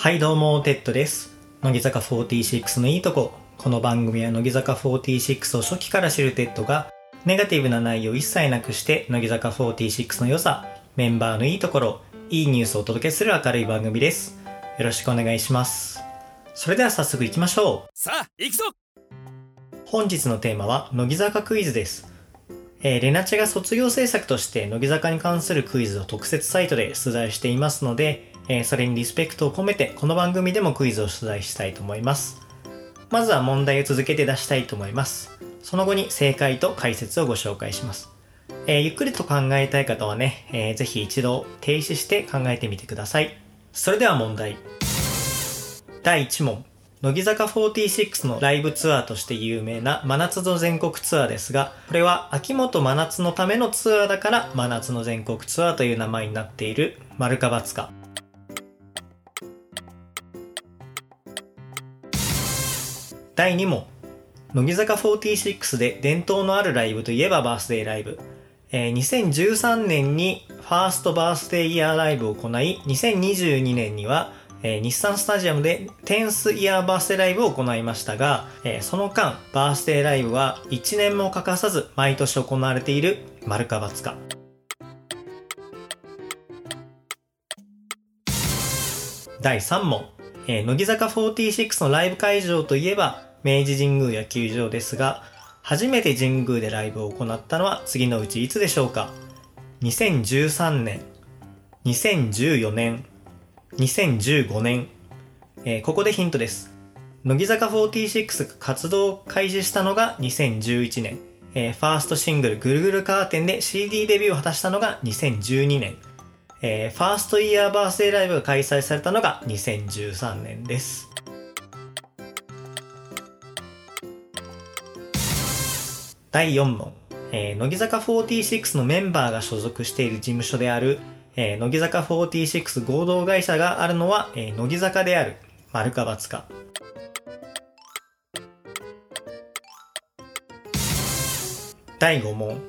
はいどうも、テッドです。乃木坂46のいいとこ。この番組は乃木坂46を初期から知るテッドが、ネガティブな内容を一切なくして、乃木坂46の良さ、メンバーのいいところ、いいニュースをお届けする明るい番組です。よろしくお願いします。それでは早速行きましょう。さあ行くぞ本日のテーマは乃木坂クイズです。えーれなちが卒業制作として乃木坂に関するクイズを特設サイトで出題していますので、えーそれにリスペクトを込めてこの番組でもクイズを出題したいと思います。まずは問題を続けて出したいと思います。その後に正解と解説をご紹介します。えーゆっくりと考えたい方はね、えーぜひ一度停止して考えてみてください。それでは問題。第1問。乃木坂46のライブツアーとして有名な真夏の全国ツアーですが、これは秋元真夏のためのツアーだから真夏の全国ツアーという名前になっている丸か×か。第2問。乃木坂46で伝統のあるライブといえばバースデーライブ。えー2013年にファーストバースデーイヤーライブを行い、2022年には、えー日産スタジアムでテンスイヤーバースデーライブを行いましたが、えーその間、バースデーライブは1年も欠かさず毎年行われている丸か×か。第3問、えー乃木坂46のライブ会場といえば明治神宮野球場ですが初めて神宮でライブを行ったのは次のうちいつでしょうか？2013年2014年2015年、えーここでヒントです。乃木坂46が活動を開始したのが2011年、えーファーストシングル「ぐるぐるカーテン」で CD デビューを果たしたのが2012年。えーファーストイヤーバースデーライブが開催されたのが2013年です。第4問、えー乃木坂46のメンバーが所属している事務所である、えー乃木坂46合同会社があるのは、えー乃木坂である、丸か×か。第5問、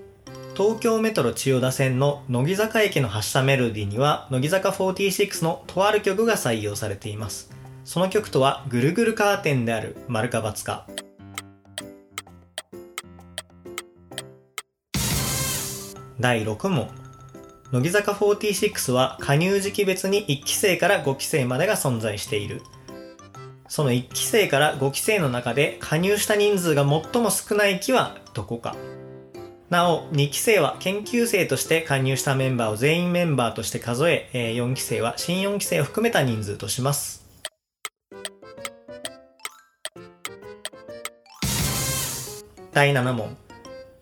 東京メトロ千代田線の乃木坂駅の発車メロディーには乃木坂46のとある曲が採用されています。その曲とはぐるぐるカーテンである丸か×か第6問乃木坂46は加入時期別に1期生から5期生までが存在しているその1期生から5期生の中で加入した人数が最も少ない期はどこかなお、2期生は研究生として加入したメンバーを全員メンバーとして数え、4期生は新4期生を含めた人数とします。第7問。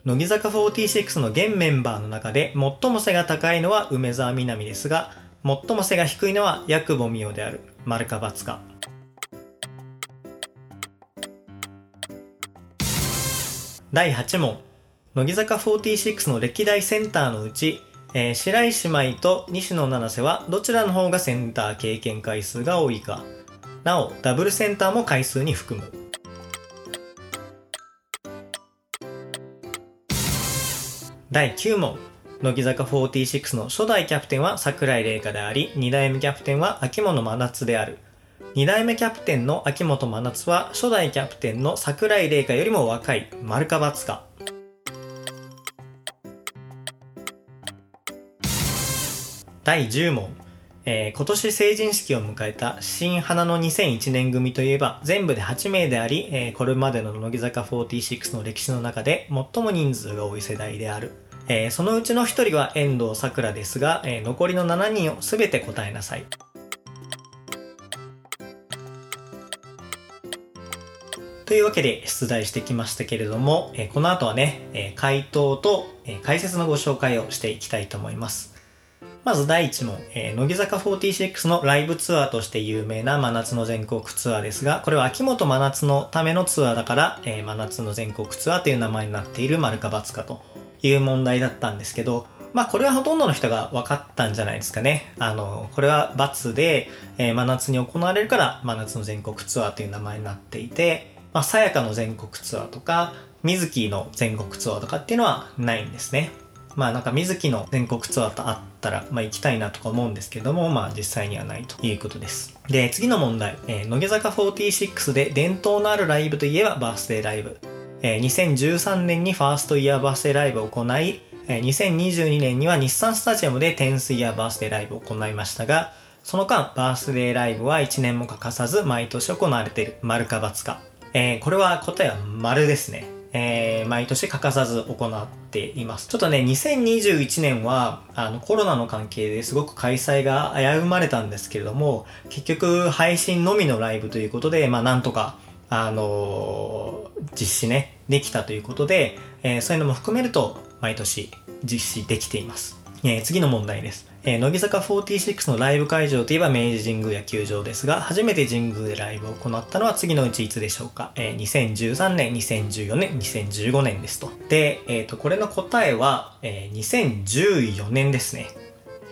乃木坂46の現メンバーの中で最も背が高いのは梅澤美波ですが、最も背が低いのは八久保美代である。丸か×か。第8問。乃木坂46の歴代センターのうち、えー白石麻衣と西野七瀬はどちらの方がセンター経験回数が多いか。なお、ダブルセンターも回数に含む。第9問。乃木坂46の初代キャプテンは桜井玲香であり、2代目キャプテンは秋元真夏である。2代目キャプテンの秋元真夏は初代キャプテンの桜井玲香よりも若い。丸か×か。第10問、えー今年成人式を迎えた新花の2001年組といえば全部で8名であり、えーこれまでの乃木坂46の歴史の中で最も人数が多い世代である、えーそのうちの1人は遠藤さくらですが、えー残りの7人を全て答えなさいというわけで出題してきましたけれども、えーこの後はね、えー回答と、え解説のご紹介をしていきたいと思います。まず第1問、えー乃木坂46のライブツアーとして有名な真夏の全国ツアーですが、これは秋元真夏のためのツアーだから、えー真夏の全国ツアーという名前になっている丸か×かという問題だったんですけど、まあこれはほとんどの人が分かったんじゃないですかね。あの、これは×で、えー真夏に行われるから真夏の全国ツアーという名前になっていて、まあさやかの全国ツアーとか、水木の全国ツアーとかっていうのはないんですね。まあなんか水木の全国ツアーとあってったら、まあ、行きたいなとか思うんですけども、まあ、実際にはないということです。で、次の問題。えー、乃木坂46で伝統のあるライブといえばバースデーライブ。えー、2013年にファーストイヤーバースデーライブを行い、えー、2022年には日産スタジアムでテンスイヤーバースデーライブを行いましたが、その間、バースデーライブは1年も欠かさず毎年行われている。丸か×か。えー、これは答えは丸ですね。えー、毎年欠かさず行っています。ちょっとね、2021年は、あの、コロナの関係ですごく開催が危ぶまれたんですけれども、結局、配信のみのライブということで、まあ、なんとか、あのー、実施ね、できたということで、えー、そういうのも含めると、毎年実施できています。え、次の問題です。えー、乃木坂46のライブ会場といえば明治神宮野球場ですが、初めて神宮でライブを行ったのは次のうちいつでしょうか、えー、2013年、2014年、2015年ですと。で、えっ、ー、と、これの答えは、えー、2014年ですね。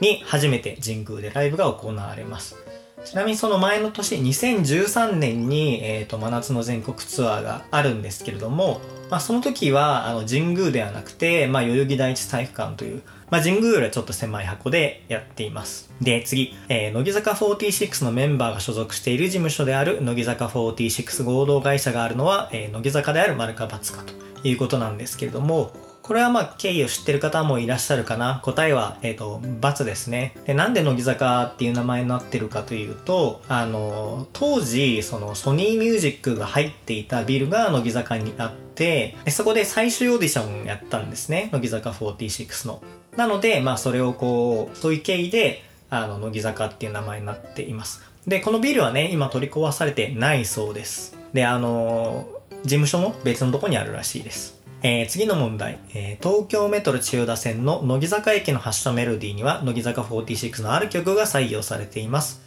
に初めて神宮でライブが行われます。ちなみにその前の年、2013年に、えっ、ー、と、真夏の全国ツアーがあるんですけれども、まあ、その時は、あの、神宮ではなくて、まあ、代々木第一体育館という、まあ、神宮よりはちょっと狭い箱でやっています。で、次、えー、乃木坂46のメンバーが所属している事務所である乃木坂46合同会社があるのは、えー、乃木坂である丸か×かということなんですけれども、これはまあ経緯を知ってる方もいらっしゃるかな。答えは、えっ、ー、と、×ですね。で、なんで乃木坂っていう名前になってるかというと、あの、当時、そのソニーミュージックが入っていたビルが乃木坂にあって、そこで最終オーディションをやったんですね。乃木坂46の。なので、まあそれをこう、そういう経緯で、あの、乃木坂っていう名前になっています。で、このビルはね、今取り壊されてないそうです。で、あの、事務所も別のとこにあるらしいです。えー、次の問題、えー、東京メトロ千代田線の乃木坂駅の発車メロディーには乃木坂46のある曲が採用されています。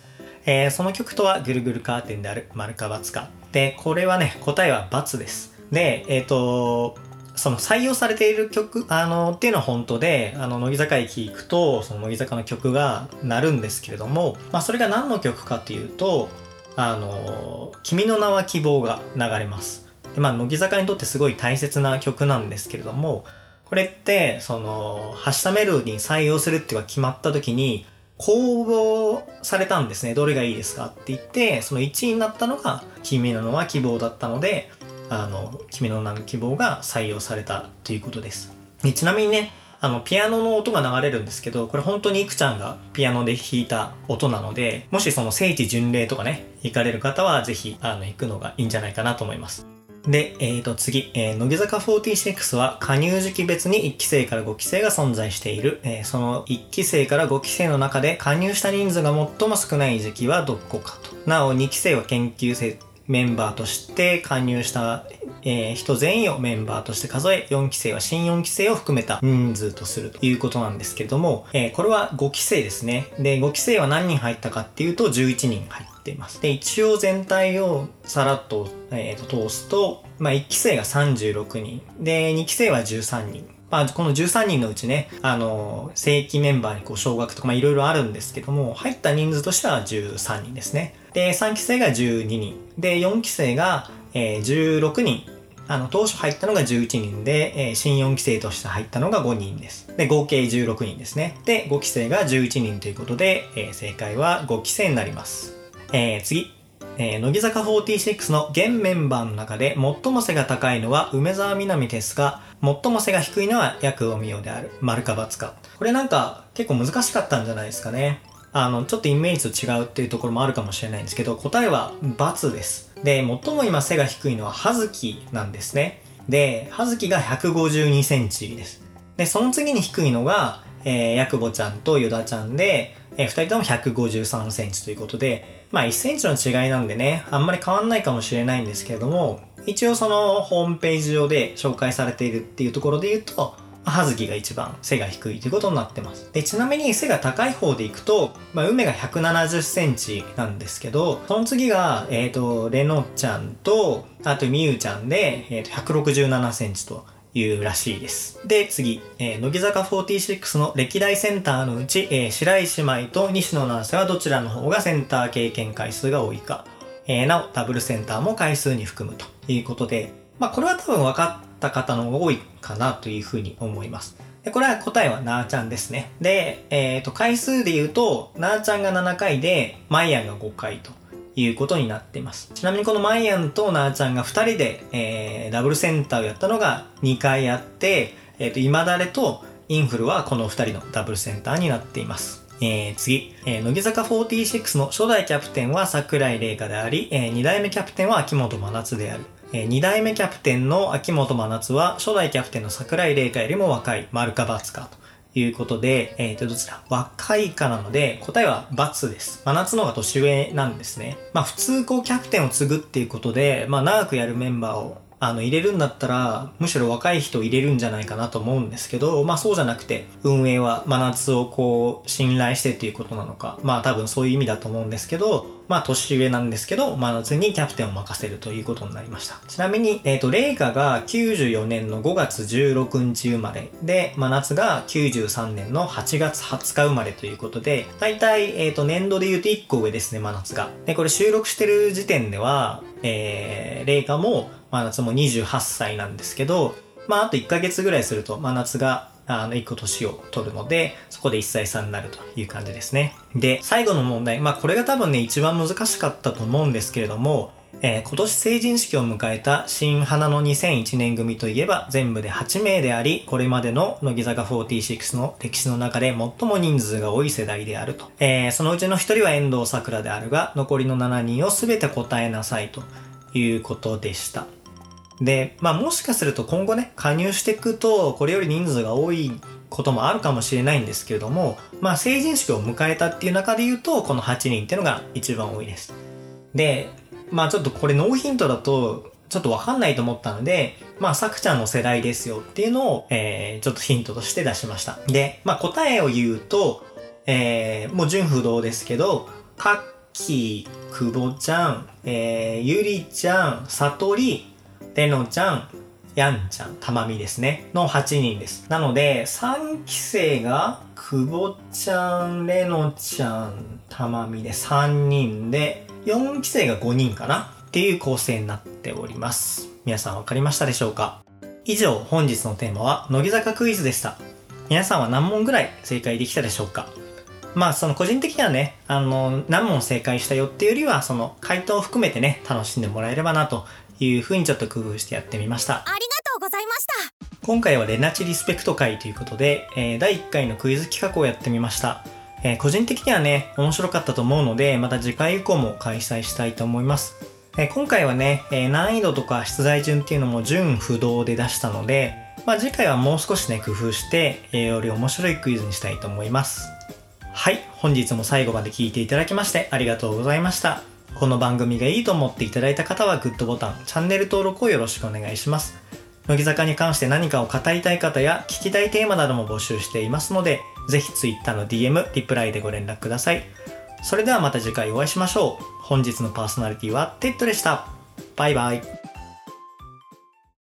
えー、その曲とはぐるぐるカーテンである丸か×か。で、これはね、答えは×です。で、えっ、と、その採用されている曲、あの、っていうのは本当で、あの、乃木坂駅行くと、その乃木坂の曲が鳴るんですけれども、まあ、それが何の曲かっていうと、あの、君の名は希望が流れます。まあ、乃木坂にとってすごい大切な曲なんですけれども、これって、その、発したメロディーに採用するっていうのが決まった時に、公募されたんですね。どれがいいですかって言って、その1位になったのが、君の名は希望だったので、あの、君の名の希望が採用されたということです。でちなみにね、あの、ピアノの音が流れるんですけど、これ本当にいくちゃんがピアノで弾いた音なので、もしその聖地巡礼とかね、行かれる方はぜひ、あの、行くのがいいんじゃないかなと思います。で、えーと次、えー、乃木坂46は加入時期別に1期生から5期生が存在している。えー、その1期生から5期生の中で加入した人数が最も少ない時期はどこかと。なお、2期生は研究生メンバーとして加入した、えー、人全員をメンバーとして数え、4期生は新4期生を含めた人数とするということなんですけれども、えー、これは5期生ですね。で、5期生は何人入ったかっていうと11人入っています。で、一応全体をさらっと,、えー、と通すと、まあ、1期生が36人。で、2期生は13人。まあ、この13人のうちね、あの、正規メンバーにこう、昇格とか、まあ、いろいろあるんですけども、入った人数としては13人ですね。で、3期生が12人。で、4期生が、えー、16人。あの、当初入ったのが11人で、えー、新4期生として入ったのが5人です。で、合計16人ですね。で、5期生が11人ということで、えー、正解は5期生になります。えー、次。えー、乃木坂46の現メンバーの中で最も背が高いのは梅沢みなみですが、最も背が低いのは薬尾美代である。丸か×か。これなんか結構難しかったんじゃないですかね。あの、ちょっとイメージと違うっていうところもあるかもしれないんですけど、答えは×です。で、最も今背が低いのは葉月なんですね。で、葉月が152センチです。で、その次に低いのが、えー、ヤクボちゃんとヨダちゃんで、えー、二人とも153センチということで、まあ1センチの違いなんでね、あんまり変わんないかもしれないんですけれども、一応そのホームページ上で紹介されているっていうところで言うと、葉月が一番背が低いということになってます。で、ちなみに背が高い方でいくと、まあ、梅が170センチなんですけど、その次が、えっ、ー、と、レノちゃんと、あとみゆちゃんで、えっ、ー、と、167センチというらしいです。で、次、えー、乃木坂46の歴代センターのうち、えー、白石姉妹と西野七瀬はどちらの方がセンター経験回数が多いか。えー、なお、ダブルセンターも回数に含むということで、まあ、これは多分分かった方の多いかなというふうに思います。で、これは答えはなーちゃんですね。で、えっ、ー、と、回数で言うと、なーちゃんが7回で、マイアンが5回ということになっています。ちなみにこのマイアンとなーちゃんが2人で、えー、ダブルセンターをやったのが2回あって、えっ、ー、と、今だれとインフルはこの2人のダブルセンターになっています。えー、次、えー、乃木坂46の初代キャプテンは桜井玲香であり、えー、2代目キャプテンは秋元真夏である。えー、2代目キャプテンの秋元真夏は初代キャプテンの桜井玲香よりも若い丸か×かということで、えっ、ー、と、どちら？若いかなので、答えは×です。真夏の方が年上なんですね。まあ普通こうキャプテンを継ぐっていうことで、まあ長くやるメンバーをあの、入れるんだったら、むしろ若い人入れるんじゃないかなと思うんですけど、まあそうじゃなくて、運営は真夏をこう、信頼してっていうことなのか、まあ多分そういう意味だと思うんですけど、まあ年上なんですけど、真夏にキャプテンを任せるということになりました。ちなみに、えっ、ー、と、レイカが94年の5月16日生まれで、真夏が93年の8月20日生まれということで、大体、えっ、ー、と、年度で言うと1個上ですね、真夏が。で、これ収録してる時点では、えー、レイカも、真夏も28歳なんですけど、まあ、あと1ヶ月ぐらいすると、真夏があの、1個年を取るので、そこで1歳差になるという感じですね。で、最後の問題。まあ、これが多分ね、一番難しかったと思うんですけれども、えー、今年成人式を迎えた新花の2001年組といえば全部で8名であり、これまでの乃木坂46の歴史の中で最も人数が多い世代であると。えー、そのうちの1人は遠藤桜であるが、残りの7人を全て答えなさいということでした。で、まあもしかすると今後ね、加入していくと、これより人数が多いこともあるかもしれないんですけれども、まあ成人式を迎えたっていう中で言うと、この8人っていうのが一番多いです。で、まあちょっとこれノーヒントだと、ちょっとわかんないと思ったので、まあ、さくちゃんの世代ですよっていうのを、えー、ちょっとヒントとして出しました。で、まあ、答えを言うと、えー、もう純不動ですけど、かっきー、くぼちゃん、えー、ゆりちゃん、さとり、れのちゃん、やんちゃん、たまみですね。の8人です。なので、3期生が、くぼちゃん、れのちゃん、たまみで3人で、4期生が5人かな？っていう構成になっております。皆さんわかりましたでしょうか？以上、本日のテーマは、乃木坂クイズでした。皆さんは何問ぐらい正解できたでしょうか？まあその個人的にはね、あの、何問正解したよっていうよりは、その回答を含めてね、楽しんでもらえればなというふうにちょっと工夫してやってみました。ありがとうございました。今回はレナチリスペクト会ということで、えー、第1回のクイズ企画をやってみました。えー、個人的にはね、面白かったと思うので、また次回以降も開催したいと思います。えー、今回はね、え難易度とか出題順っていうのも純不動で出したので、まあ、次回はもう少しね、工夫して、えより面白いクイズにしたいと思います。はい、本日も最後まで聞いていただきましてありがとうございました。この番組がいいと思っていただいた方はグッドボタン、チャンネル登録をよろしくお願いします。乃木坂に関して何かを語りたい方や聞きたいテーマなども募集していますので、ぜひ Twitter の DM、リプライでご連絡ください。それではまた次回お会いしましょう。本日のパーソナリティはテッドでした。バイバイ。